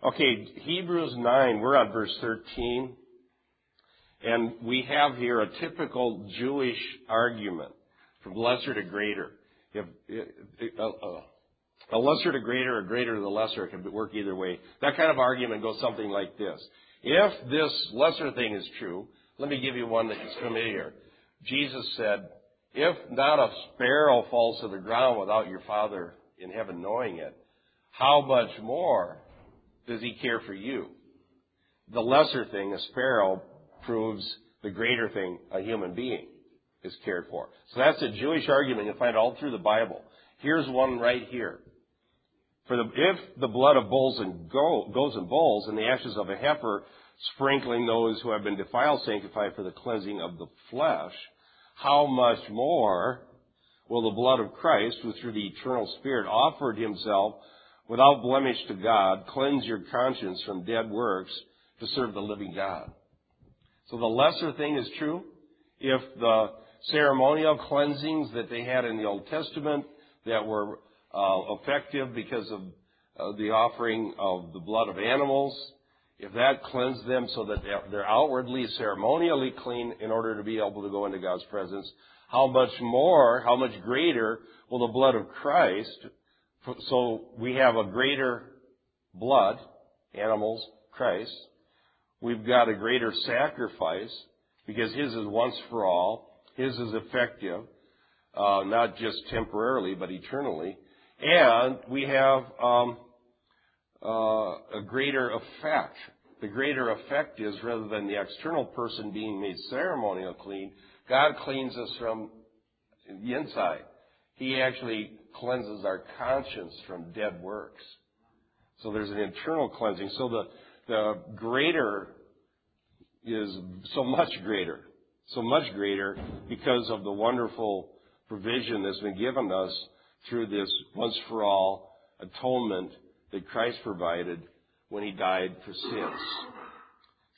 Okay, Hebrews 9, we're on verse 13. And we have here a typical Jewish argument from lesser to greater. If, uh, uh, a lesser to greater or greater to the lesser it can work either way. That kind of argument goes something like this. If this lesser thing is true, let me give you one that is familiar. Jesus said, if not a sparrow falls to the ground without your Father in heaven knowing it, how much more does he care for you? The lesser thing, a sparrow, proves the greater thing, a human being, is cared for. So that's a Jewish argument. You'll find all through the Bible. Here's one right here. For the, if the blood of bulls and go, goats and bulls and the ashes of a heifer sprinkling those who have been defiled sanctified for the cleansing of the flesh, how much more will the blood of Christ, who through the eternal Spirit offered himself without blemish to God, cleanse your conscience from dead works to serve the living God? So the lesser thing is true. If the ceremonial cleansings that they had in the Old Testament that were uh, effective because of uh, the offering of the blood of animals, if that cleansed them so that they're outwardly, ceremonially clean in order to be able to go into God's presence, how much more, how much greater will the blood of Christ, so we have a greater blood, animals, Christ, we've got a greater sacrifice because His is once for all, His is effective, uh, not just temporarily, but eternally. And we have um, uh, a greater effect. The greater effect is rather than the external person being made ceremonial clean, God cleans us from the inside. He actually cleanses our conscience from dead works. So there's an internal cleansing. So the, the greater is so much greater. So much greater because of the wonderful provision that's been given us through this once for all atonement that Christ provided when he died for sins.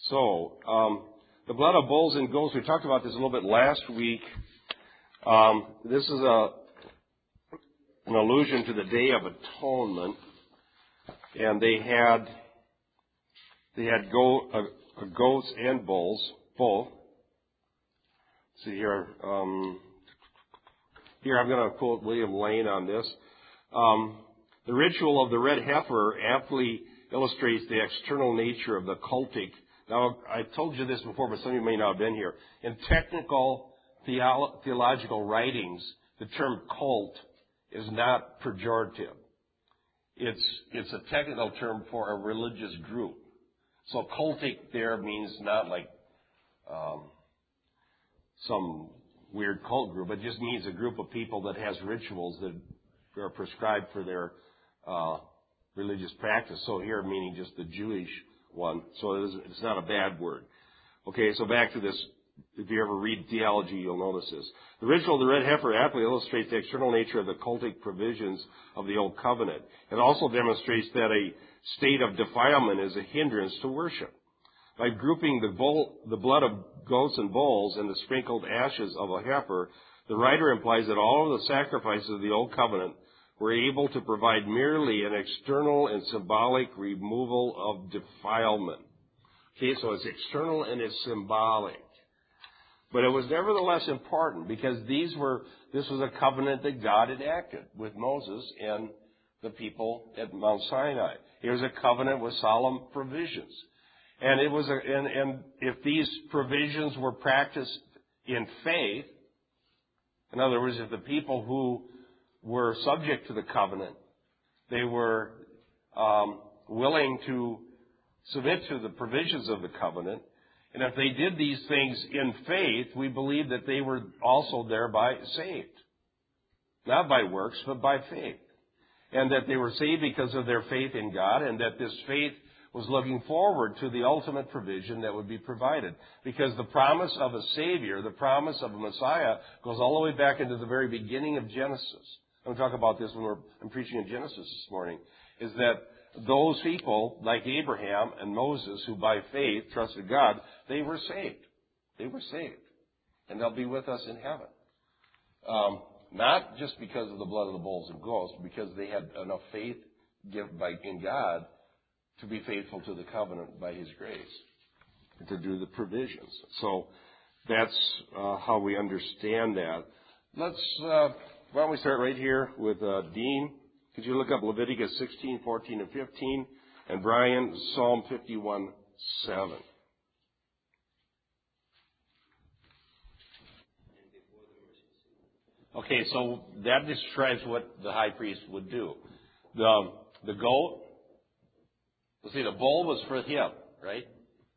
So, um, the blood of bulls and goats, we talked about this a little bit last week. Um, this is a, an allusion to the Day of Atonement. And they had, they had go, uh, goats and bulls, both. See here, um, here, I'm going to quote William Lane on this. Um, the ritual of the red heifer aptly illustrates the external nature of the cultic. Now, I told you this before, but some of you may not have been here. In technical theolo- theological writings, the term cult is not pejorative. It's, it's a technical term for a religious group. So cultic there means not like um, some weird cult group. It just means a group of people that has rituals that are prescribed for their uh, religious practice. So here, meaning just the Jewish one. So it is, it's not a bad word. Okay, so back to this. If you ever read theology, you'll notice this. The ritual of the red heifer aptly illustrates the external nature of the cultic provisions of the Old Covenant. It also demonstrates that a state of defilement is a hindrance to worship. By grouping the, bull, the blood of goats and bulls and the sprinkled ashes of a heifer, the writer implies that all of the sacrifices of the Old Covenant were able to provide merely an external and symbolic removal of defilement. Okay, so it's external and it's symbolic. But it was nevertheless important because these were, this was a covenant that God enacted with Moses and the people at Mount Sinai. It was a covenant with solemn provisions. And it was a, and, and if these provisions were practiced in faith, in other words, if the people who were subject to the covenant, they were um, willing to submit to the provisions of the covenant, and if they did these things in faith, we believe that they were also thereby saved. Not by works, but by faith. And that they were saved because of their faith in God, and that this faith was looking forward to the ultimate provision that would be provided. Because the promise of a Savior, the promise of a Messiah, goes all the way back into the very beginning of Genesis. I'm going to talk about this when I'm preaching in Genesis this morning. Is that those people, like Abraham and Moses, who by faith trusted God, they were saved. They were saved. And they'll be with us in heaven. Um, not just because of the blood of the bulls and goats, because they had enough faith by, in God to be faithful to the covenant by His grace and to do the provisions. So that's uh, how we understand that. Let's, uh, why don't we start right here with uh, Dean? Could you look up Leviticus 16, 14, and 15? And Brian, Psalm 51, 7. Okay, so that describes what the high priest would do. The, the goat, let's see, the bull was for him, right?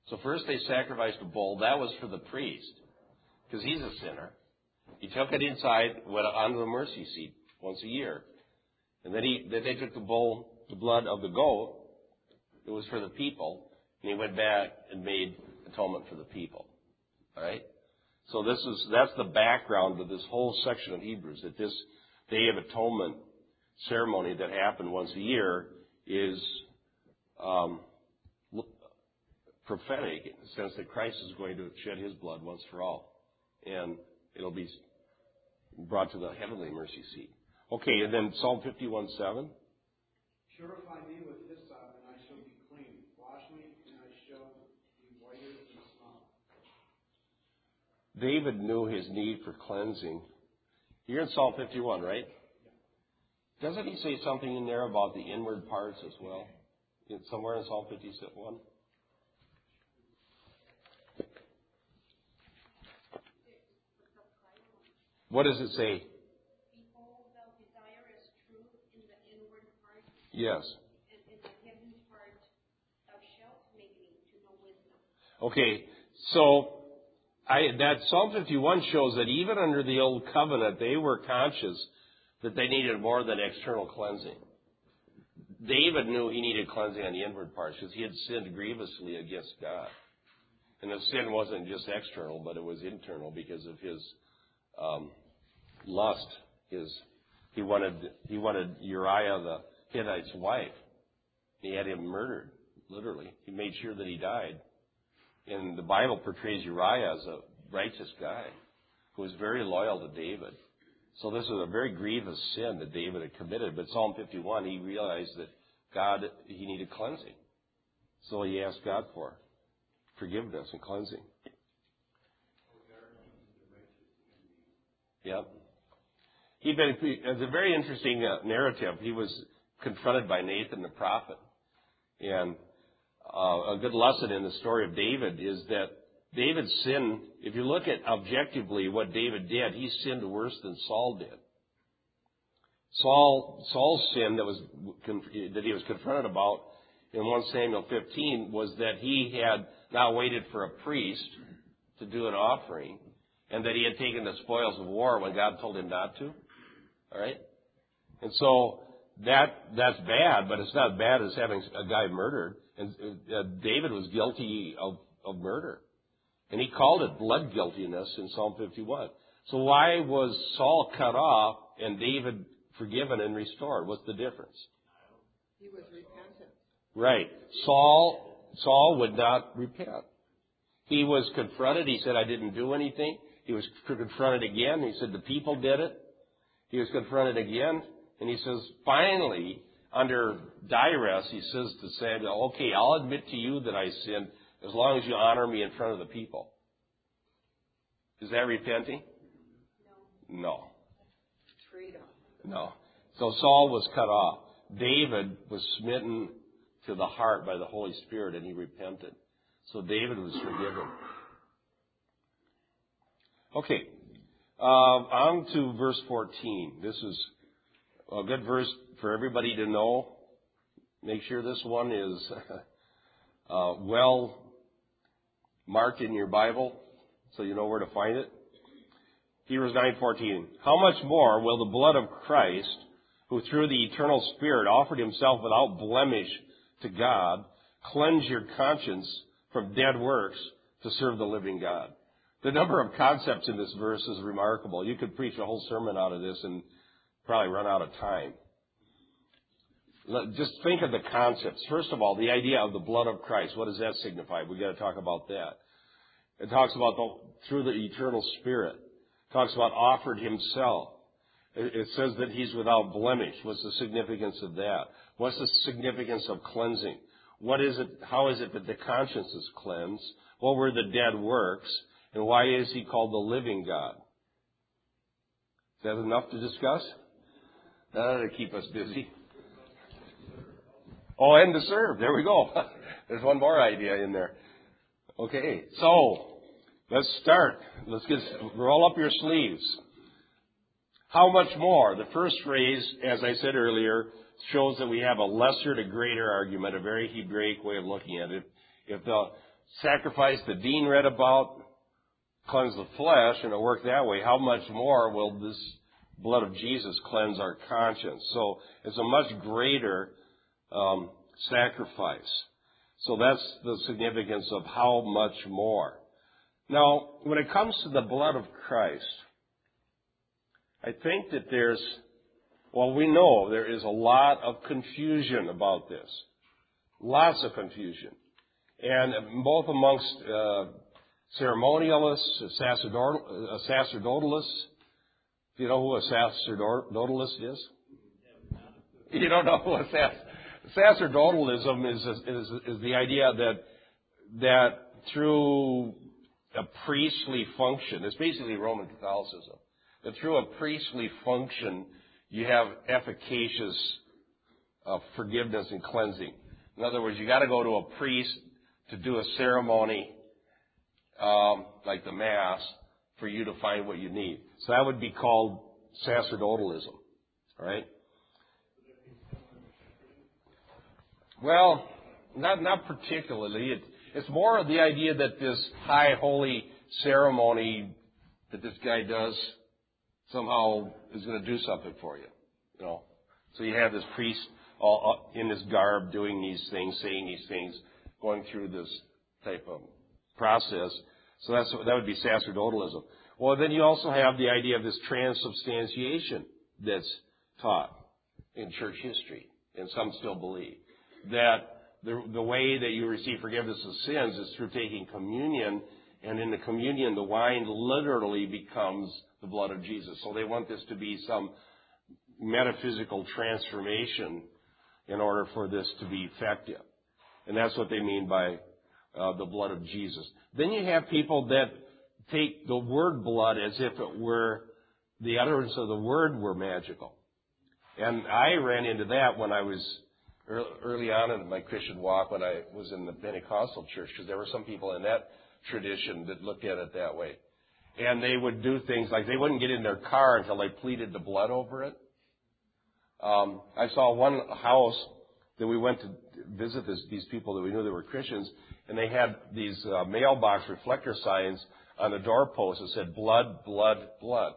So first they sacrificed a bull. That was for the priest, because he's a sinner. He took it inside, went onto the mercy seat once a year. And then he, they took the bull, the blood of the goat. It was for the people. And he went back and made atonement for the people. Alright? So this is, that's the background to this whole section of Hebrews, that this Day of Atonement ceremony that happened once a year is um, prophetic in the sense that Christ is going to shed his blood once for all. And it'll be brought to the heavenly mercy seat. Okay, and then Psalm 51 7. Purify me with hyssop, and I shall be clean. Wash me, and I shall be whiter than snow. David knew his need for cleansing. You're in Psalm 51, right? Doesn't he say something in there about the inward parts as well? Somewhere in Psalm 51? What does it say? Behold, thou desirest truth in the inward part, Yes. and in the hidden part thou shalt make me to know wisdom. Okay, so I, that Psalm 51 shows that even under the old covenant, they were conscious that they needed more than external cleansing. David knew he needed cleansing on the inward parts because he had sinned grievously against God. And the sin wasn't just external, but it was internal because of his um, lust. His he wanted he wanted Uriah the Hittite's wife. He had him murdered, literally. He made sure that he died. And the Bible portrays Uriah as a righteous guy who was very loyal to David. So this was a very grievous sin that David had committed. But Psalm 51, he realized that God, he needed cleansing. So he asked God for forgiveness and cleansing. Yep. He'd been, it's a very interesting uh, narrative. He was confronted by Nathan the prophet. And uh, a good lesson in the story of David is that David's sin, if you look at objectively what David did, he sinned worse than Saul did. Saul, Saul's sin that was, that he was confronted about in 1 Samuel 15 was that he had not waited for a priest to do an offering and that he had taken the spoils of war when God told him not to. All right? And so that that's bad, but it's not bad as having a guy murdered. And uh, David was guilty of, of murder. And he called it blood guiltiness in Psalm 51. So why was Saul cut off and David forgiven and restored? What's the difference? He was repentant. Right. Saul, Saul would not repent. He was confronted. He said, I didn't do anything. He was confronted again. He said, the people did it. He was confronted again. And he says, finally, under duress, he says to Samuel, okay, I'll admit to you that I sinned as long as you honor me in front of the people. Is that repenting? No. No. Freedom. No. So Saul was cut off. David was smitten to the heart by the Holy Spirit and he repented. So David was forgiven. Okay. Uh, on to verse 14. This is a good verse for everybody to know. Make sure this one is uh, well marked in your Bible so you know where to find it. Hebrews 9:14. How much more will the blood of Christ, who through the eternal Spirit offered himself without blemish to God, cleanse your conscience from dead works to serve the living God? The number of concepts in this verse is remarkable. You could preach a whole sermon out of this and probably run out of time. Just think of the concepts. First of all, the idea of the blood of Christ. What does that signify? We've got to talk about that. It talks about the, through the eternal Spirit. It talks about offered Himself. It says that He's without blemish. What's the significance of that? What's the significance of cleansing? what is it, how is it that the conscience is cleansed? What were the dead works? And why is he called the living God? Is that enough to discuss? That ought to keep us busy. Oh, and to serve. There we go. There's one more idea in there. Okay, so let's start. Let's get roll up your sleeves. How much more? The first phrase, as I said earlier, shows that we have a lesser to greater argument, a very Hebraic way of looking at it. If the sacrifice the Dean read about cleanse the flesh and it worked that way, how much more will this blood of Jesus cleanse our conscience? So it's a much greater um, sacrifice. So that's the significance of how much more. Now, when it comes to the blood of Christ, I think that there's, well, we know there is a lot of confusion about this. Lots of confusion. And both amongst uh, ceremonialists, sacerdotalists, do you know who a sacerdotalist is? You don't know who a sacerdotalist Sacerdotalism is, is, is the idea that, that through a priestly function, it's basically Roman Catholicism, that through a priestly function, you have efficacious uh, forgiveness and cleansing. In other words, you got to go to a priest to do a ceremony um, like the Mass for you to find what you need. So that would be called sacerdotalism, right? Well, not not particularly. It, it's more of the idea that this high holy ceremony that this guy does somehow is going to do something for you. You know, so you have this priest all in this garb doing these things, saying these things, going through this type of process. So that's that would be sacerdotalism. Well, then you also have the idea of this transubstantiation that's taught in church history, and some still believe that the, the way that you receive forgiveness of sins is through taking communion, and in the communion, the wine literally becomes the blood of Jesus. So they want this to be some metaphysical transformation in order for this to be effective. And that's what they mean by uh, the blood of Jesus. Then you have people that take the word blood as if it were the utterance of the word were magical. And I ran into that when I was early on in my Christian walk when I was in the Pentecostal church, because there were some people in that tradition that looked at it that way. And they would do things like they wouldn't get in their car until they pleaded the blood over it. Um, I saw one house that we went to visit these people that we knew they were Christians, and they had these uh, mailbox reflector signs on the doorpost that said blood, blood, blood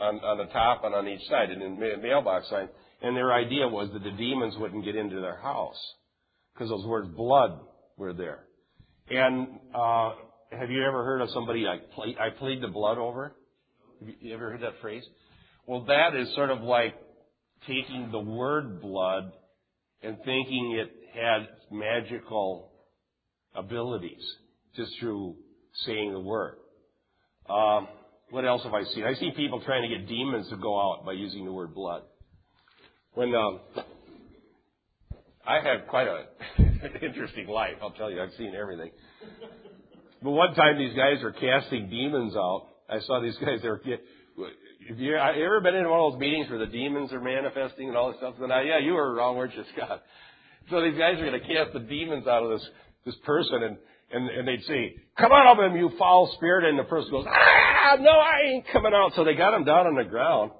on, on the top and on each side, and in mailbox sign. And their idea was that the demons wouldn't get into their house because those words blood were there. And uh, have you ever heard of somebody like ple- I plead the blood over? Have you ever heard that phrase? Well, that is sort of like taking the word blood and thinking it had magical abilities just through saying the word. Um, what else have I seen? I've seen people trying to get demons to go out by using the word blood. When um, I had quite a interesting life, I'll tell you. I've seen everything. But one time, these guys were casting demons out. I saw these guys. They were. Have you, have you ever been in one of those meetings where the demons are manifesting and all this stuff? And I, yeah, you were wrong, weren't you, Scott? So these guys are going to cast the demons out of this this person, and and and they'd say, "Come out of him, you foul spirit!" And the person goes, "Ah, no, I ain't coming out." So they got him down on the ground,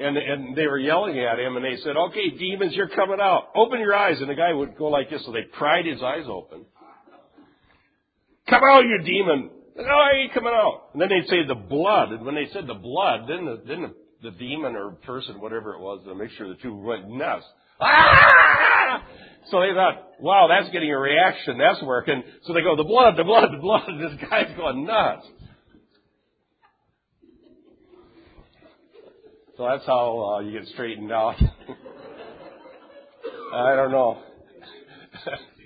and, and they were yelling at him and they said, okay, demons, you're coming out. Open your eyes. And the guy would go like this. So they pried his eyes open. Come out, you demon. No, I ain't coming out. And then they'd say the blood. And when they said the blood, then the, then the, the demon or person, whatever it was, to make sure the two went nuts. Ah! So they thought, wow, that's getting a reaction. That's working. So they go, the blood, the blood, the blood. This guy's going nuts. So that's how uh, you get straightened out. I don't know.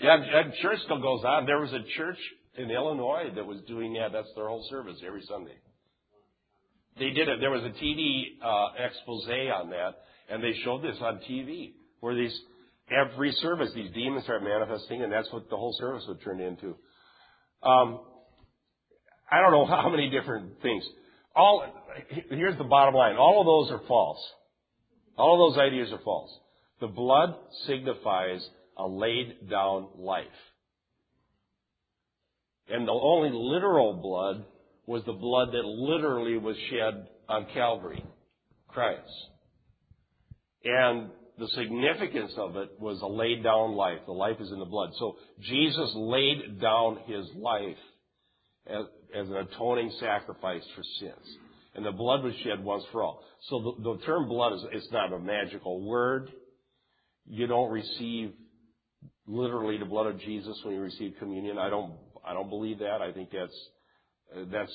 yeah, I'm still goes on. There was a church in Illinois that was doing that. That's their whole service every Sunday. They did it. There was a TV uh, expose on that, and they showed this on TV. where these every service these demons start manifesting, and that's what the whole service would turn into. Um, I don't know how many different things. All here's the bottom line: all of those are false. All of those ideas are false. The blood signifies a laid down life. And the only literal blood was the blood that literally was shed on Calvary, Christ. And the significance of it was a laid down life. The life is in the blood. So Jesus laid down his life as, as an atoning sacrifice for sins. And the blood was shed once for all. So the, the term blood is it's not a magical word. You don't receive literally the blood of Jesus when you receive communion. I don't I don't believe that. I think that's uh, that's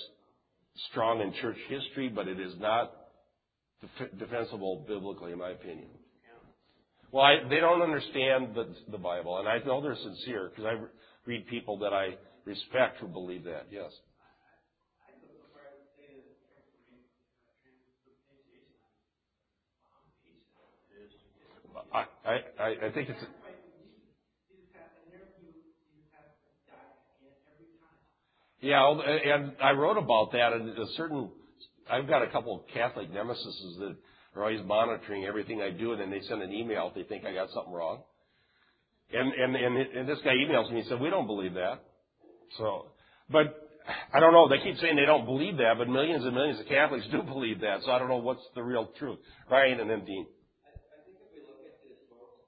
strong in church history, but it is not def- defensible biblically, in my opinion. Well, I, they don't understand the, the Bible, and I know they're sincere because I read people that I respect who believe that. Yes. I, I, I think it's. Yeah, and I wrote about that, and a certain. I've got a couple of Catholic nemesis that are always monitoring everything I do, and then they send an email if they think I got something wrong. And and and, and this guy emails me and said, "We don't believe that." So, but I don't know. They keep saying they don't believe that, but millions and millions of Catholics do believe that. So I don't know what's the real truth. Ryan and then Dean. I think if we look at the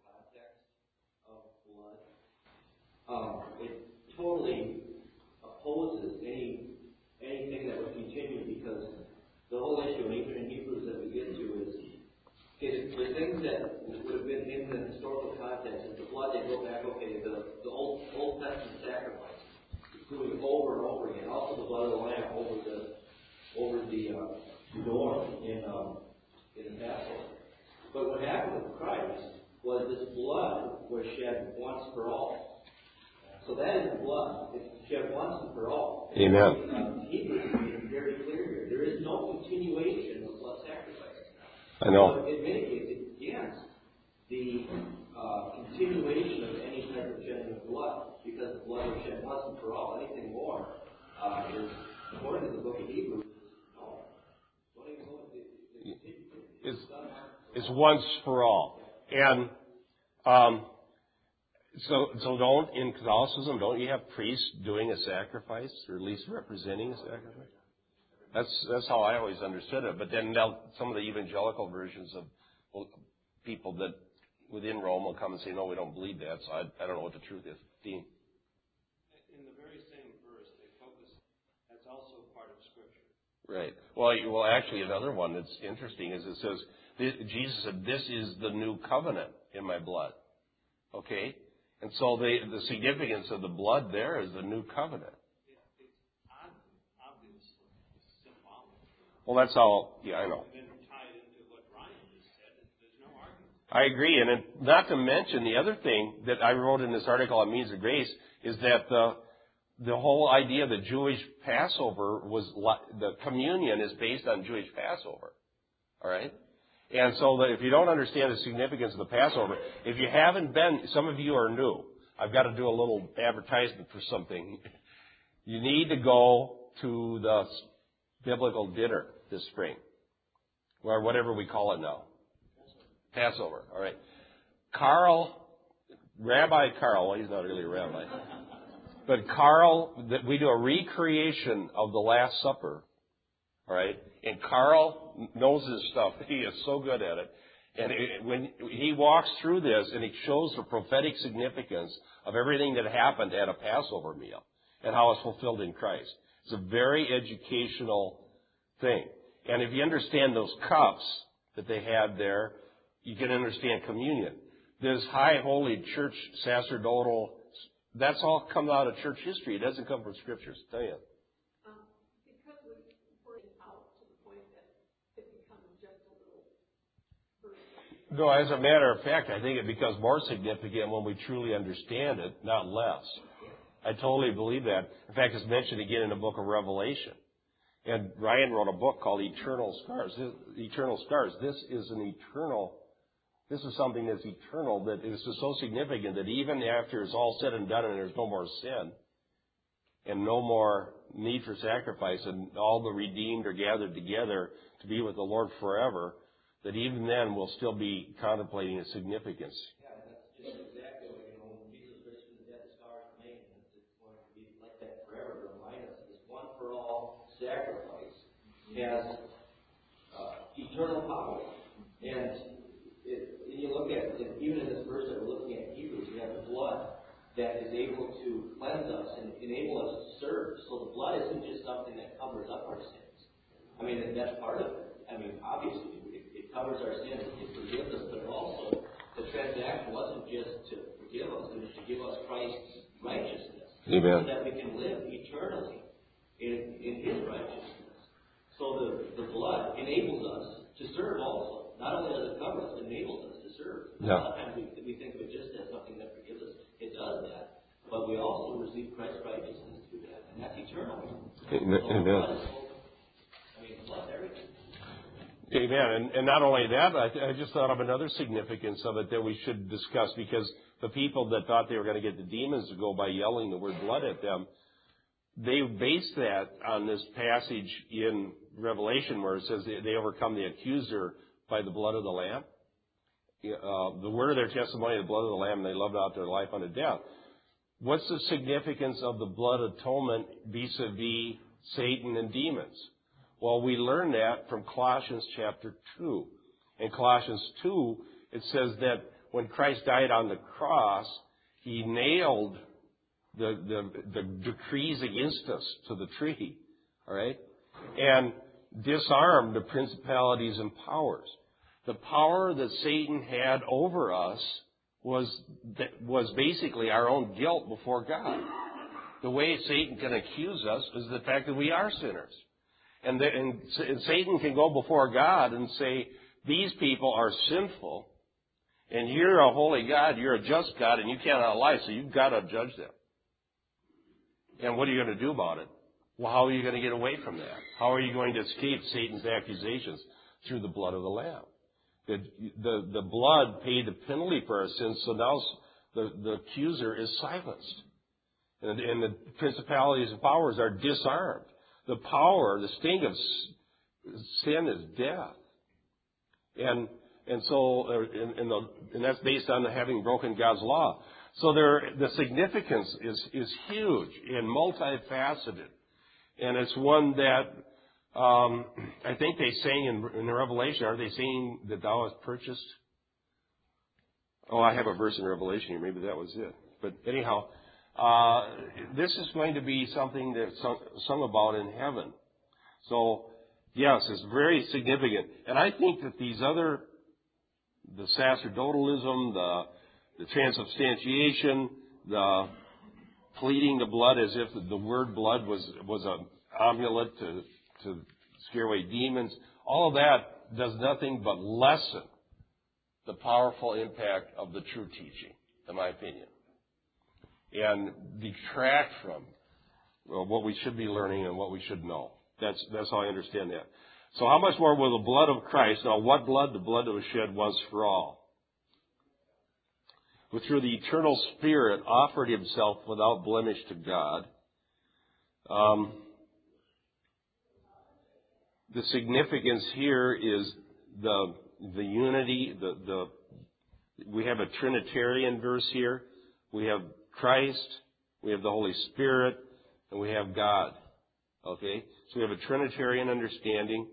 context of blood, um, it totally opposes any anything that would continue because the whole issue in ancient Hebrews that we get to is is the things that would have been in the historical context is the blood. They go back, okay, the the old Old Testament sacrifice, doing over and over again. Also, the blood of the lamb over the over the uh, door in um, in the Passover. But what happened with Christ was this blood was shed once for all. So that is blood. It's shed once and for all. Amen. Uh, Hebrews is very clear here. There is no continuation of blood sacrifice. I know. So it mitigates against the uh, continuation of any type of shedding of blood because the blood was shed once and for all. Anything more uh, is, according to the book of Hebrews, no. Don't even go into the, the, It's, it's once for all. And um, so, so don't in Catholicism, don't you have priests doing a sacrifice, or at least representing a sacrifice? That's that's how I always understood it. But then now some of the evangelical versions of well, people that within Rome will come and say, no, we don't believe that. So I, I don't know what the truth is. Dean. In the very same verse, they focus, that's also part of Scripture. Right. Well, you- well, actually, another one that's interesting is it says th- Jesus said, "This is the new covenant in my blood." Okay, and so the the significance of the blood there is the new covenant. Well, that's all. Yeah, I know. I agree, and not to mention the other thing that I wrote in this article on Means of Grace is that the the whole idea of the Jewish Passover was the communion is based on Jewish Passover. All right, and so that if you don't understand the significance of the Passover, if you haven't been, some of you are new. I've got to do a little advertisement for something. You need to go to the biblical dinner this spring, or whatever we call it now. Passover. All right. Carl, Rabbi Carl, well, he's not really a rabbi, but Carl, we do a recreation of the Last Supper. All right. And Carl knows his stuff. He is so good at it. And it, when he walks through this and he shows the prophetic significance of everything that happened at a Passover meal and how it's fulfilled in Christ. It's a very educational thing. And if you understand those cups that they had there, you can understand communion. This high holy church sacerdotal, that's all come out of church history. It doesn't come from scriptures. Tell you. Um, because we work it out to the point that it becomes just a little verse. No, as a matter of fact, I think it becomes more significant when we truly understand it, not less. I totally believe that. In fact, it's mentioned again in the book of Revelation. And Ryan wrote a book called Eternal Scars. Eternal Scars. This is an eternal This is something that's eternal, that is so significant that even after it's all said and done and there's no more sin and no more need for sacrifice and all the redeemed are gathered together to be with the Lord forever, that even then we'll still be contemplating its significance. Yeah, that's just exactly what, you know, when Jesus from the dead, it's going to be like that forever remind us this one for all sacrifice has uh, eternal power. And and you look at, it, even in this verse that we're looking at Hebrews, we have the blood that is able to cleanse us and enable us to serve. So the blood isn't just something that covers up our sins. I mean, that's part of it. I mean, obviously, covers our sins, it forgives us, but also the transaction wasn't just to forgive us, it was to give us Christ's righteousness. Amen. So that we can live eternally in, in His righteousness. So the, the blood enables us to serve also. Not only does it cover us, it enables us to serve. Yeah. A lot of times we, we think of it just as something that forgives us. It does that. But we also receive Christ's righteousness through that. And that's eternal. Amen. So Amen. blood is, I mean, blood, everything. Amen. And, not only that, I, I just thought of another significance of it that we should discuss because the people that thought they were going to get the demons to go by yelling the word blood at them, they based that on this passage in Revelation where it says they, they overcome the accuser by the blood of the Lamb. Uh, the word of their testimony, the blood of the Lamb, and they loved out their life unto death. What's the significance of the blood atonement vis-a-vis Satan and demons? Well, we learn that from Colossians chapter 2. In Colossians 2, it says that when Christ died on the cross, he nailed the, the, the decrees against us to the tree, all right? And disarmed the principalities and powers. The power that Satan had over us was, was basically our own guilt before God. The way Satan can accuse us is the fact that we are sinners. And, the, and, and Satan can go before God and say, these people are sinful, and you're a holy God, you're a just God, and you cannot lie, so you've got to judge them. And what are you going to do about it? Well, how are you going to get away from that? How are you going to escape Satan's accusations? Through the blood of the Lamb. The, the, the blood paid the penalty for our sins, so now the, the accuser is silenced. And, and the principalities and powers are disarmed. The power, the sting of sin is death. And, and so, uh, and, and, the, and that's based on having broken God's law. So there, the significance is, is huge and multifaceted. And it's one that, um, I think they saying in, in Revelation, are they saying that thou hast purchased? Oh, I have a verse in Revelation here. Maybe that was it. But anyhow, uh, this is going to be something that's sung, sung about in heaven. So, yes, it's very significant. And I think that these other, the sacerdotalism, the, the transubstantiation, the pleading the blood as if the word blood was, was an amulet to, to scare away demons, all of that does nothing but lessen the powerful impact of the true teaching, in my opinion and detract from what we should be learning and what we should know. That's, that's how I understand that. So how much more will the blood of Christ, now what blood? The blood that was shed once for all. Who through the eternal Spirit offered himself without blemish to God. Um, the significance here is the, the unity, the, the, we have a Trinitarian verse here. We have Christ, we have the Holy Spirit, and we have God. Okay? So we have a Trinitarian understanding.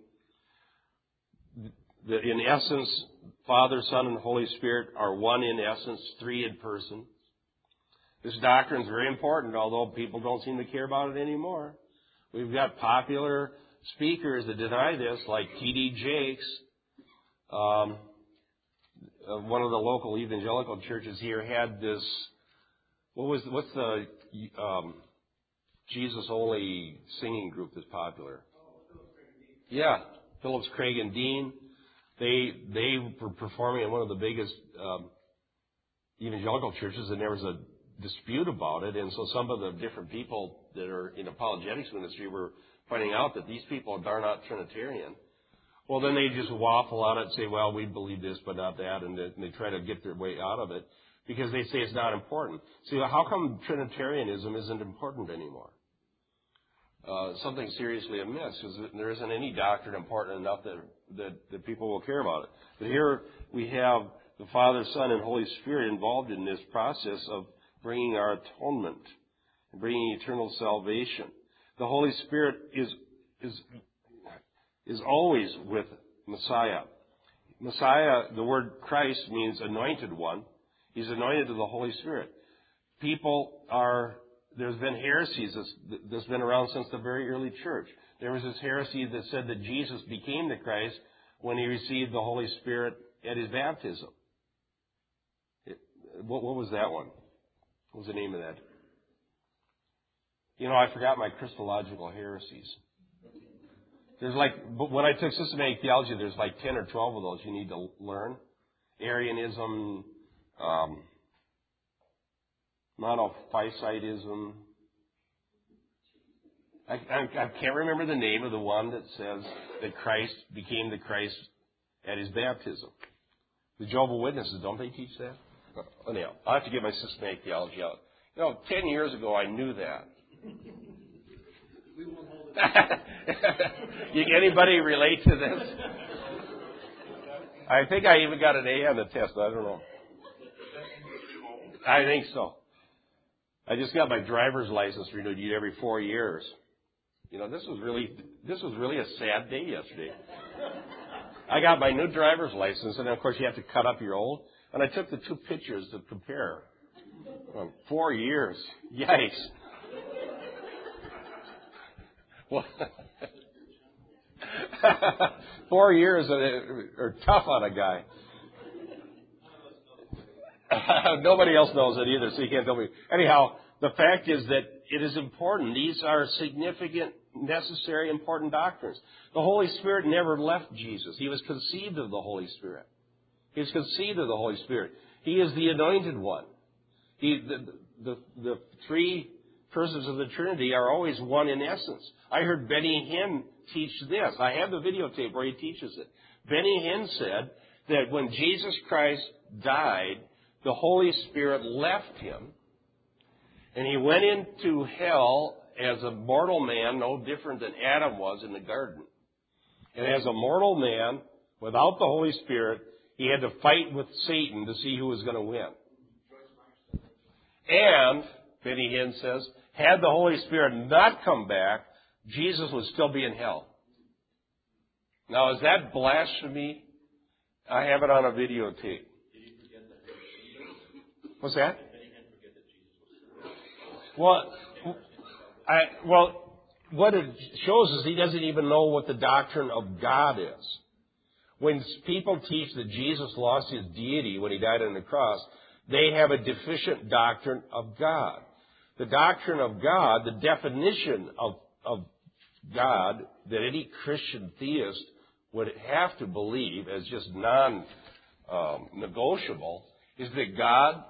That in essence, Father, Son, and Holy Spirit are one in essence, three in person. This doctrine is very important, although people don't seem to care about it anymore. We've got popular speakers that deny this, like T.D. Jakes. Um, uh, one of the local evangelical churches here had this what was what's the um, Jesus only singing group that's popular? Yeah, Phillips Craig and Dean. They they were performing in one of the biggest um, evangelical churches, and there was a dispute about it. And so some of the different people that are in apologetics ministry were pointing out that these people are not Trinitarian. Well, then they just waffle on it and say, well, we believe this, but not that, and they try to get their way out of it because they say it's not important. See, how come Trinitarianism isn't important anymore? Uh, something seriously amiss is that there isn't any doctrine important enough that, that, that people will care about it. But here we have the Father, Son, and Holy Spirit involved in this process of bringing our atonement and bringing eternal salvation. The Holy Spirit is, is, is always with Messiah. Messiah, the word Christ means anointed one. He's anointed to the Holy Spirit. People are, there's been heresies that's, that's been around since the very early church. There was this heresy that said that Jesus became the Christ when he received the Holy Spirit at his baptism. It, what, what was that one? What was the name of that? You know, I forgot my Christological heresies. There's like, when I took systematic theology, there's like 10 or 12 of those you need to learn. Arianism, um, monophysitism. I, I, I can't remember the name of the one that says that Christ became the Christ at his baptism. The Jehovah Witnesses, don't they teach that? Anyhow, I have to get my systematic theology out. You know, ten years ago I knew that. anybody relate to this? I think I even got an A on the test. I don't know. I think so. I just got my driver's license renewed every four years. You know, this was really this was really a sad day yesterday. I got my new driver's license, and of course you have to cut up your old. And I took the two pictures to compare. Four years. Yikes. Well, four years uh, are tough on a guy. Nobody else knows it either, so you can't tell me. Anyhow, the fact is that it is important. These are significant, necessary, important doctrines. The Holy Spirit never left Jesus. He was conceived of the Holy Spirit. He was conceived of the Holy Spirit. He is the anointed one. He, the, the, the three persons of the Trinity are always one in essence. I heard Benny Hinn teach this. I have the videotape where he teaches it. Benny Hinn said that when Jesus Christ died, the Holy Spirit left him and he went into hell as a mortal man, no different than Adam was in the garden. And as a mortal man, without the Holy Spirit, he had to fight with Satan to see who was going to win. And, Benny Hinn says, had the Holy Spirit not come back, Jesus would still be in hell. Now, is that blasphemy? I have it on a videotape. What's that? Well, I, well, what it shows is he doesn't even know what the doctrine of God is. When people teach that Jesus lost his deity when he died on the cross, they have a deficient doctrine of God. The doctrine of God, the definition of, of God that any Christian theist would have to believe as just non um, negotiable is that God,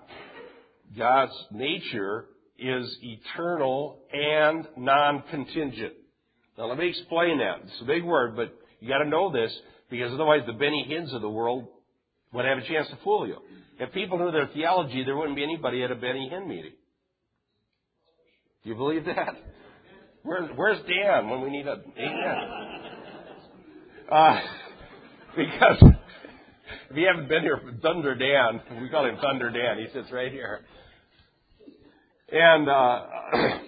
God's nature is eternal and non-contingent. Now let me explain that. It's a big word, but you got to know this because otherwise the Benny Hinns of the world would have a chance to fool you. If people knew their theology, there wouldn't be anybody at a Benny Hinn meeting. Do you believe that? Where, where's Dan when we need a amen? Uh, because if you haven't been here, Thunder Dan, we call him Thunder Dan. He sits right here. And uh,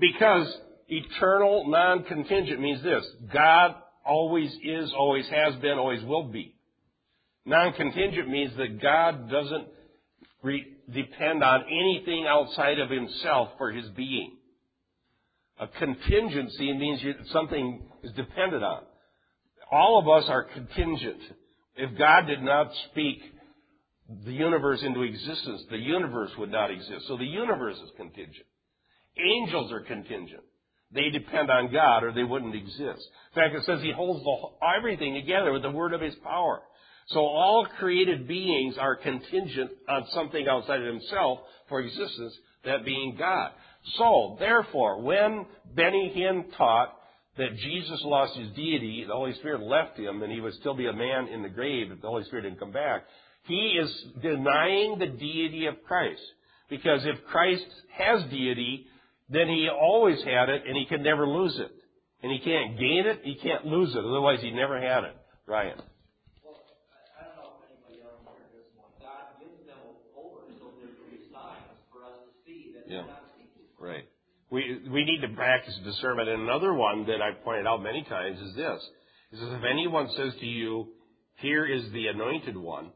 because eternal, non-contingent means this: God always is, always has been, always will be. Non-contingent means that God doesn't re- depend on anything outside of Himself for His being. A contingency means something is dependent on. All of us are contingent. If God did not speak the universe into existence, the universe would not exist. So the universe is contingent. Angels are contingent. They depend on God or they wouldn't exist. In fact, it says He holds everything together with the word of His power. So all created beings are contingent on something outside of Himself for existence, that being God. So, therefore, when Benny Hinn taught that Jesus lost his deity, the Holy Spirit left him, and he would still be a man in the grave if the Holy Spirit didn't come back. He is denying the deity of Christ. Because if Christ has deity, then he always had it and he can never lose it. And he can't gain it, he can't lose it. Otherwise, he never had it. Ryan. Well, I, I don't know if anybody else heard this one. God gives them over so there can be signs for us to see that Yeah. they're not seeking. Right. We, we need to practice discernment. And another one that I've pointed out many times is this. Is if anyone says to you, here is the anointed one,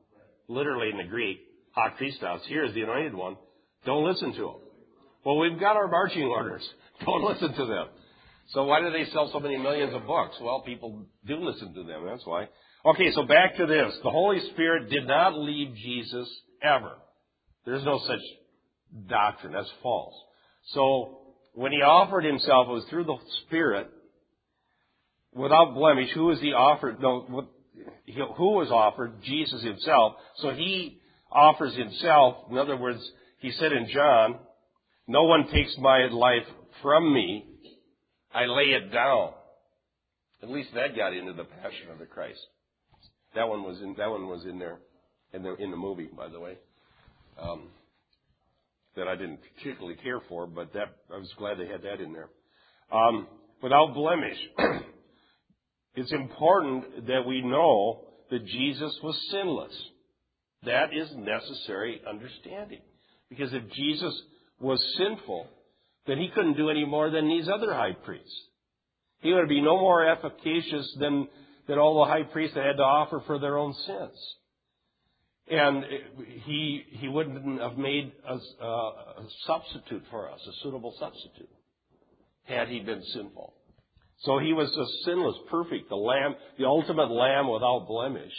literally in the Greek, ha Christos, here is the anointed one, don't listen to him. Well, we've got our marching orders. Don't listen to them. So why do they sell so many millions of books? Well, people do listen to them. That's why. Okay, so back to this. The Holy Spirit did not leave Jesus ever. There's no such doctrine. That's false. So when he offered himself, it was through the Spirit, without blemish. Who was he offered? No, who was offered? Jesus himself. So he offers himself. In other words, he said in John, "No one takes my life from me; I lay it down." At least that got into the Passion of the Christ. That one was in. That one was in there, in the in the movie, by the way. Um, that I didn't particularly care for, but that I was glad they had that in there. Um, without blemish. it's important that we know that Jesus was sinless. That is necessary understanding. Because if Jesus was sinful, then he couldn't do any more than these other high priests. He would be no more efficacious than, than all the high priests that had to offer for their own sins. And he, he wouldn't have made a, a substitute for us, a suitable substitute, had he been sinful. So he was a sinless, perfect, the lamb, the ultimate lamb without blemish.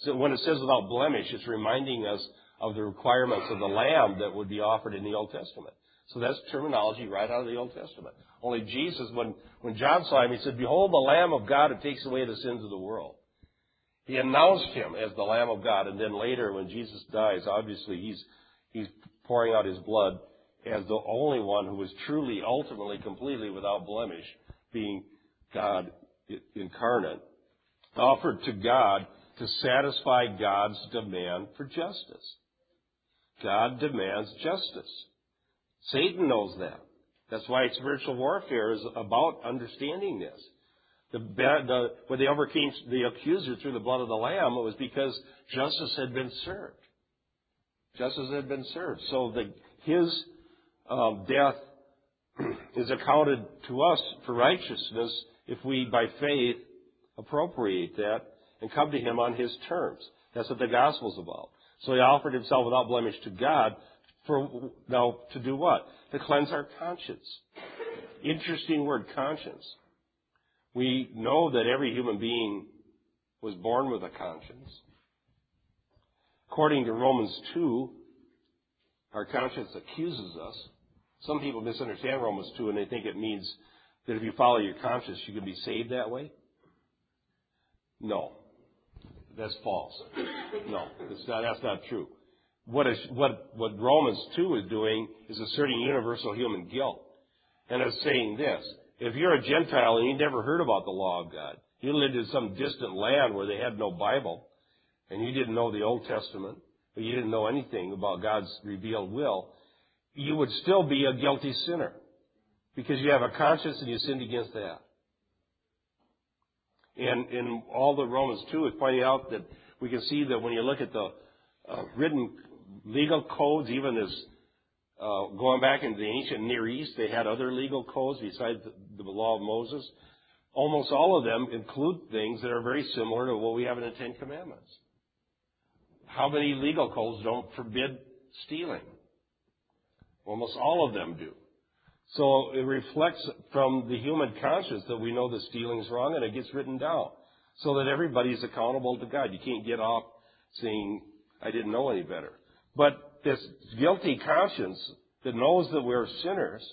So when it says without blemish, it's reminding us of the requirements of the lamb that would be offered in the Old Testament. So that's terminology right out of the Old Testament. Only Jesus, when, when John saw him, he said, Behold the Lamb of God who takes away the sins of the world. He announced him as the Lamb of God, and then later when Jesus dies, obviously he's, he's pouring out his blood as the only one who was truly, ultimately, completely without blemish, being God incarnate, offered to God to satisfy God's demand for justice. God demands justice. Satan knows that. That's why spiritual warfare is about understanding this. The, the, when they overcame the accuser through the blood of the Lamb, it was because justice had been served. Justice had been served. So the, his um, death is accounted to us for righteousness if we, by faith, appropriate that and come to him on his terms. That's what the gospel's about. So he offered himself without blemish to God for now to do what? To cleanse our conscience. Interesting word, conscience. We know that every human being was born with a conscience. According to Romans 2, our conscience accuses us. Some people misunderstand Romans 2 and they think it means that if you follow your conscience, you can be saved that way. No. That's false. No, it's not, that's not true. What, is, what, what Romans 2 is doing is asserting universal human guilt. And it's saying this. If you're a Gentile and you never heard about the law of God, you lived in some distant land where they had no Bible, and you didn't know the Old Testament, but you didn't know anything about God's revealed will, you would still be a guilty sinner. Because you have a conscience and you sinned against that. And in all the Romans 2 is pointing out that we can see that when you look at the uh, written legal codes, even as uh, going back into the ancient Near East, they had other legal codes besides the, the law of Moses. Almost all of them include things that are very similar to what we have in the Ten Commandments. How many legal codes don't forbid stealing? Almost all of them do. So it reflects from the human conscience that we know that stealing is wrong and it gets written down. So that everybody's accountable to God. You can't get off saying, I didn't know any better. But this guilty conscience that knows that we're sinners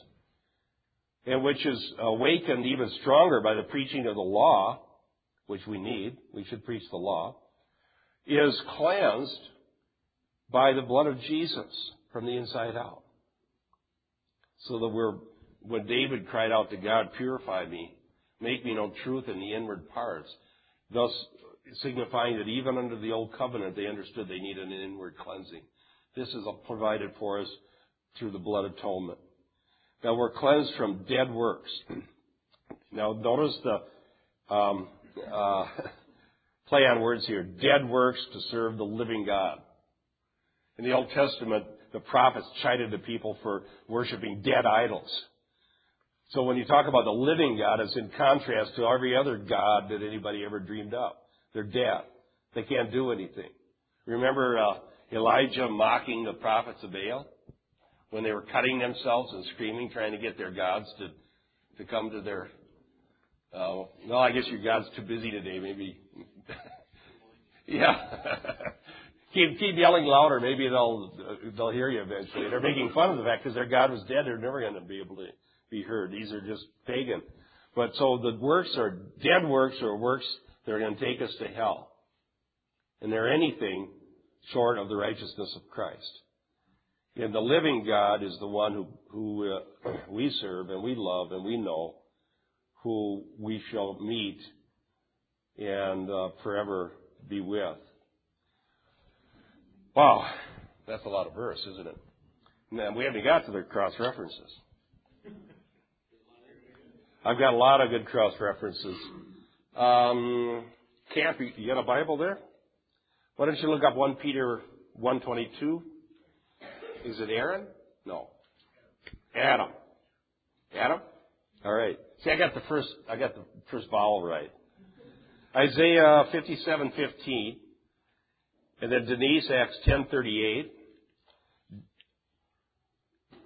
and which is awakened even stronger by the preaching of the law, which we need, we should preach the law, is cleansed by the blood of Jesus from the inside out. So that we're, when David cried out to God, purify me, make me know truth in the inward parts. Thus signifying that even under the old covenant, they understood they needed an inward cleansing. This is provided for us through the blood atonement. Now we're cleansed from dead works. Now notice the um, uh, play on words here. Dead works to serve the living God. In the Old Testament, the prophets chided the people for worshiping dead idols. So when you talk about the living God, it's in contrast to every other God that anybody ever dreamed up. They're dead. They can't do anything. Remember uh, Elijah mocking the prophets of Baal when they were cutting themselves and screaming, trying to get their gods to to come to their. Uh, well, I guess your God's too busy today. Maybe. yeah. keep keep yelling louder. Maybe they'll they'll hear you eventually. They're making fun of the fact because their God was dead. They're never going to be able to be heard. These are just pagan. But so the works are dead works or works that are going to take us to hell. And they're anything short of the righteousness of Christ. And the living God is the one who, who uh, we serve and we love and we know, who we shall meet and uh, forever be with. Wow, that's a lot of verse, isn't it? Man, we haven't got to the cross references. I've got a lot of good cross references. Um, Camp, you got a Bible there? Why don't you look up 1 Peter 122? Is it Aaron? No. Adam. Adam? All right. See, I got the first, I got the first vowel right. Isaiah 57:15, and then Denise Acts 10:38.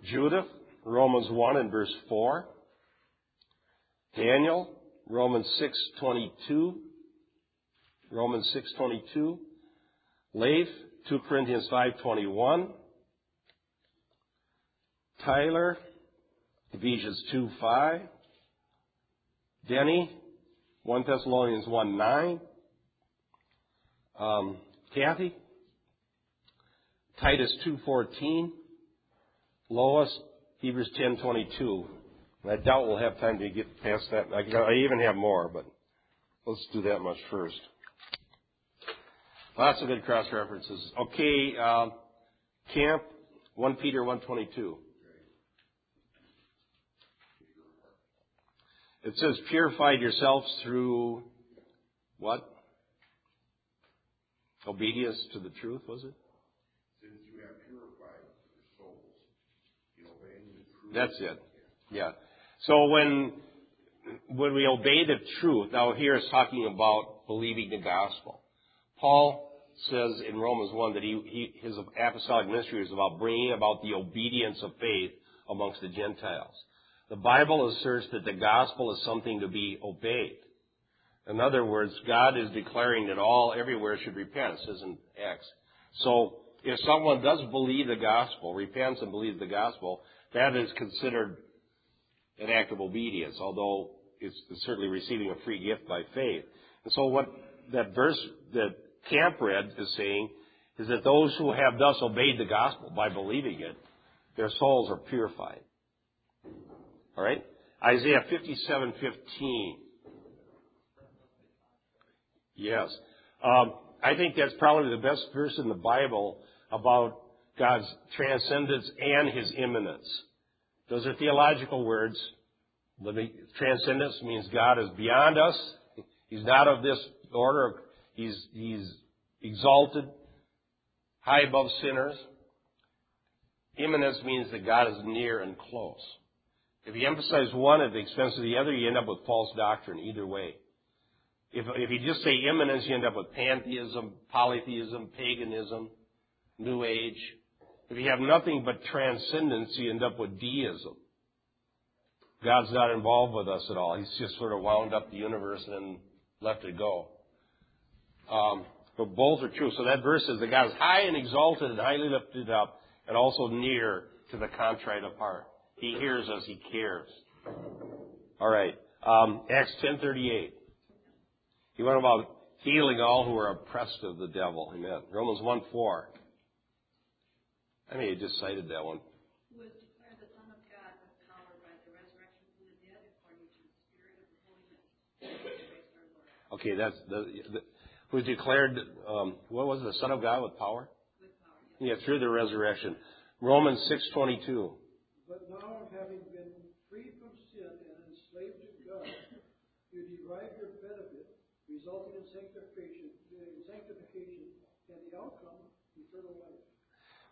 Judith, Romans 1 and verse 4. Daniel, Romans 6:22. Romans 6:22. Leif, 2 Corinthians 5:21. Tyler, Ephesians 2:5. Denny, 1 Thessalonians 1:9. Um, Kathy, Titus 2:14. Lois, Hebrews 10:22. I doubt we'll have time to get past that. I, even have more, but let's do that much first. Lots of good cross references. Okay, uh, camp, 1 Peter 122. It says, purified yourselves through what? Obedience to the truth, was it? Since you have purified your souls in obeying the truth. That's it. Yeah. So when when we obey the truth, now here is talking about believing the gospel. Paul says in Romans 1 that he, he, his apostolic ministry is about bringing about the obedience of faith amongst the Gentiles. The Bible asserts that the gospel is something to be obeyed. In other words, God is declaring that all everywhere should repent, says in Acts. So if someone does believe the gospel, repents and believes the gospel, that is considered an act of obedience, although it's certainly receiving a free gift by faith. And so what that verse that Camp read is saying is that those who have thus obeyed the gospel by believing it, their souls are purified. All right? Isaiah 57:15. Yes. Um, I think that's probably the best verse in the Bible about God's transcendence and His immanence. Those are theological words. Transcendence means God is beyond us. He's not of this order. He's, he's exalted, high above sinners. Immanence means that God is near and close. If you emphasize one at the expense of the other, you end up with false doctrine either way. If, if you just say immanence, you end up with pantheism, polytheism, paganism, New Age. If you have nothing but transcendence, you end up with deism. God's not involved with us at all. He's just sort of wound up the universe and then left it go. Um, but both are true. So that verse says that God is high and exalted and highly lifted up and also near to the contrite of heart. He hears us. He cares. All right. Um, Acts 10:38. He went about healing all who were oppressed of the devil. Amen. Romans 1:4. I mean, have just cited that one. Was declared the Son of God with power by the resurrection from the dead according to the Spirit of holiness. Okay, that's the, the who declared um, what was it, the Son of God with power? Yeah, through the resurrection. Romans six twenty two. But now, having been freed from sin and enslaved to God, you derive your benefit, resulting in sanctification, in sanctification, and the outcome, eternal life.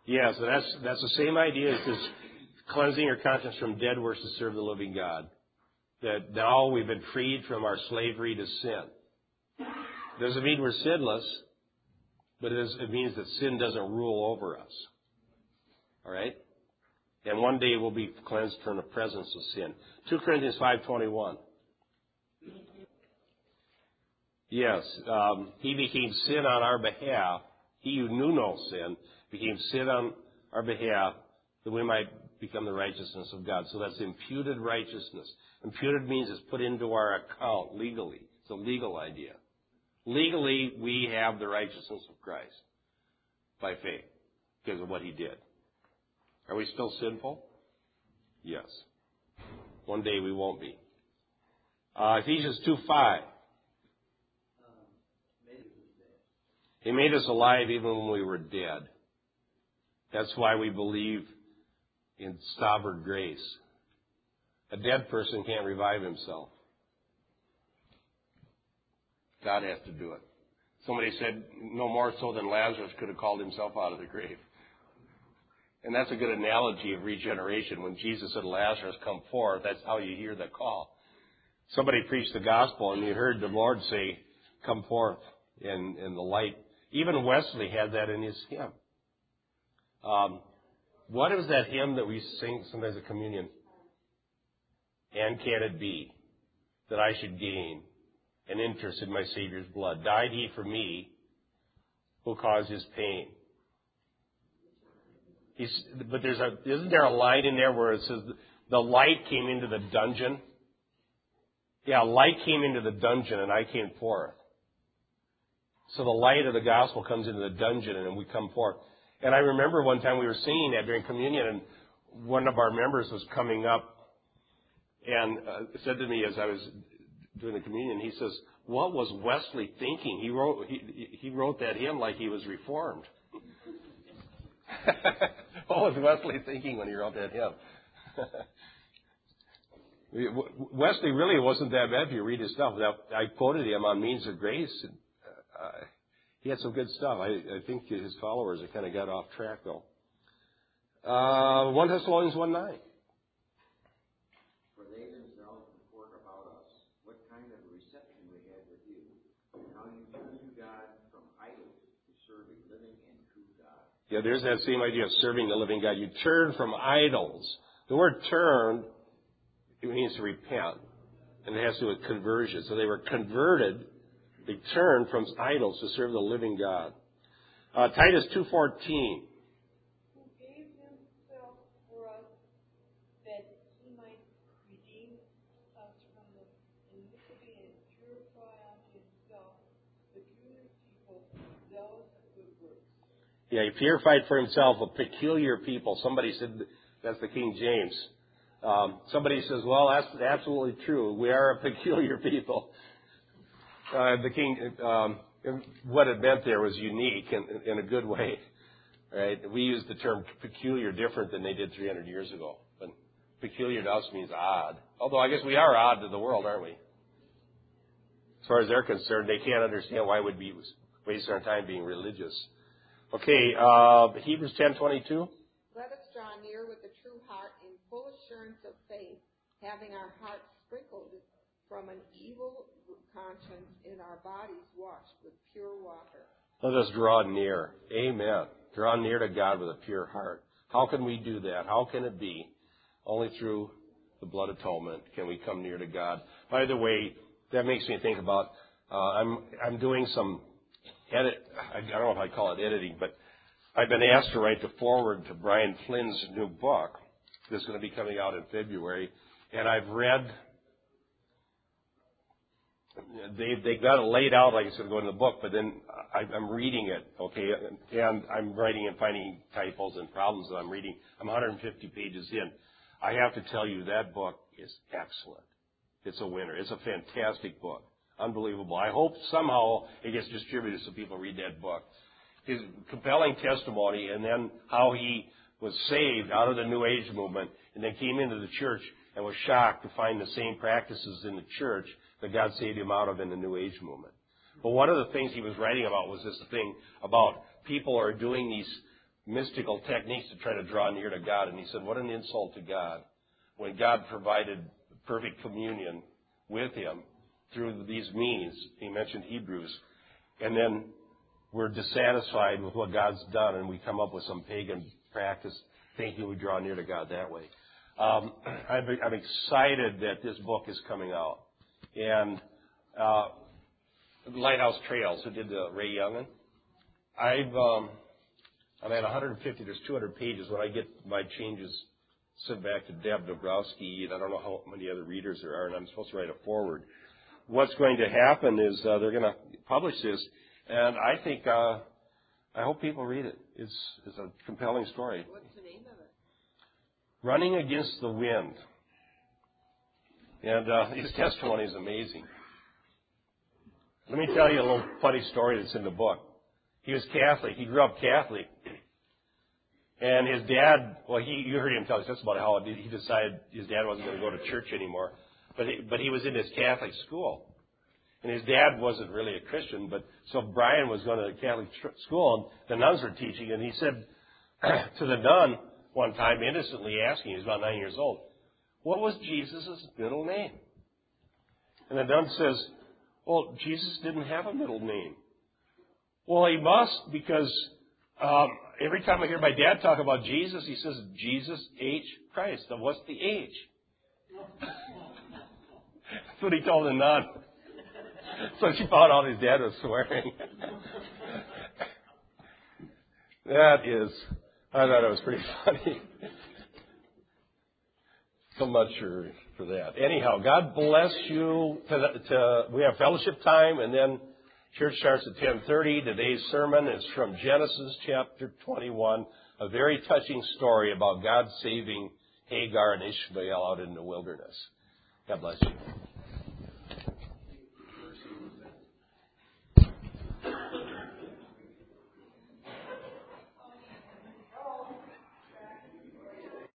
Yeah, so that's that's the same idea as this cleansing your conscience from dead works to serve the living God. That now we've been freed from our slavery to sin. Doesn't mean we're sinless, but it, is, it means that sin doesn't rule over us. All right? And one day we'll be cleansed from the presence of sin. 2 Corinthians 5.21. Yes, um, he became sin on our behalf. He who knew no sin became sin on our behalf that we might become the righteousness of God. So that's imputed righteousness. Imputed means it's put into our account legally. It's a legal idea. Legally, we have the righteousness of Christ by faith because of what he did. Are we still sinful? Yes. One day we won't be. Uh, Ephesians 2 5. He made us alive even when we were dead. That's why we believe in sovereign grace. A dead person can't revive himself. God has to do it. Somebody said, no more so than Lazarus could have called himself out of the grave. And that's a good analogy of regeneration. When Jesus said, Lazarus, come forth, that's how you hear the call. Somebody preached the gospel and you heard the Lord say, come forth in, in the light. Even Wesley had that in his hymn. Um, what is that hymn that we sing sometimes at communion? And can it be that I should gain an interest in my Savior's blood? Died he for me who caused his pain? He's, but there's a, isn't there a line in there where it says the light came into the dungeon? Yeah, light came into the dungeon and I came forth. So the light of the gospel comes into the dungeon and we come forth. And I remember one time we were singing that during communion and one of our members was coming up and uh, said to me as I was doing the communion, he says, what was Wesley thinking? He wrote, he, he wrote that hymn like he was reformed. what was Wesley thinking when he wrote that hymn? Wesley really wasn't that bad if you read his stuff. I quoted him on Means of Grace. Uh, he had some good stuff. I, I think his followers have kind of got off track though. Uh, 1 Thessalonians 1 9. For they themselves report about us what kind of reception we had with you, and how you turned to God from idols to serve a living and true God. Yeah, there's that same idea of serving the living God. You turn from idols. The word turn, it means to repent. And it has to do with conversion. So they were converted they turned from idols to serve the living God. Uh, Titus 2.14. who gave himself for us that he might redeem us from the iniquity and purify unto himself peculiar people, zealous of good works. Yeah, he purified for himself a peculiar people. Somebody said that's the King James. Um, somebody says, well, that's absolutely true. We are a peculiar people. Uh, the king, um, what it meant there was unique in, in a good way, right? We use the term peculiar different than they did 300 years ago. But peculiar to us means odd. Although I guess we are odd to the world, aren't we? As far as they're concerned, they can't understand why we'd be wasting our time being religious. Okay, uh, Hebrews 10:22. Let us draw near with a true heart in full assurance of faith, having our hearts sprinkled from an evil conscience and our bodies washed with pure water. Let us draw near. Amen. Draw near to God with a pure heart. How can we do that? How can it be? Only through the blood atonement can we come near to God. By the way, that makes me think about uh, I'm I'm doing some edit. I don't know if I call it editing, but I've been asked to write the foreword to Brian Flynn's new book. That's going to be coming out in February, and I've read they they got it laid out like it's going to go in the book, but then I, I'm reading it, okay, and I'm writing and finding typos and problems that I'm reading. I'm 150 pages in. I have to tell you that book is excellent. It's a winner. It's a fantastic book. unbelievable. I hope somehow it gets distributed so people read that book. His compelling testimony and then how he was saved out of the New Age movement and then came into the church and was shocked to find the same practices in the church that God saved him out of in the New Age movement. But one of the things he was writing about was this thing about people are doing these mystical techniques to try to draw near to God. And he said, what an insult to God when God provided perfect communion with him through these means. He mentioned Hebrews. And then we're dissatisfied with what God's done and we come up with some pagan practice thinking we draw near to God that way. Um, I'm, I'm excited that this book is coming out. And uh, Lighthouse Trails, who did the Ray Yungen, I've um, I'm at 150. There's 200 pages. When I get my changes sent back to Deb Dombrowski, and I don't know how many other readers there are, and I'm supposed to write a forward. What's going to happen is uh, they're going to publish this, and I think uh, I hope people read it. It's it's a compelling story. What's the name of it? Running against the wind, and uh, his testimony is amazing. Let me tell you a little funny story that's in the book. He was Catholic. He grew up Catholic. And his dad, well, he, you heard him tell us just about how he decided his dad wasn't going to go to church anymore. But he, but he was in this Catholic school. And his dad wasn't really a Christian, but so Brian was going to the Catholic school and the nuns were teaching and he said to the nun one time innocently asking, he was about nine years old, what was Jesus' middle name? And the nun says, well, Jesus didn't have a middle name. Well, he must because um, every time I hear my dad talk about Jesus, he says Jesus H Christ. Now, what's the H? That's what he told the nun. So she found out his dad was swearing. that is, I thought it was pretty funny. So much for, for that. Anyhow, God bless you. To, to, we have fellowship time, and then church starts at 10:30. Today's sermon is from Genesis chapter 21, a very touching story about God saving Hagar and Ishmael out in the wilderness. God bless you.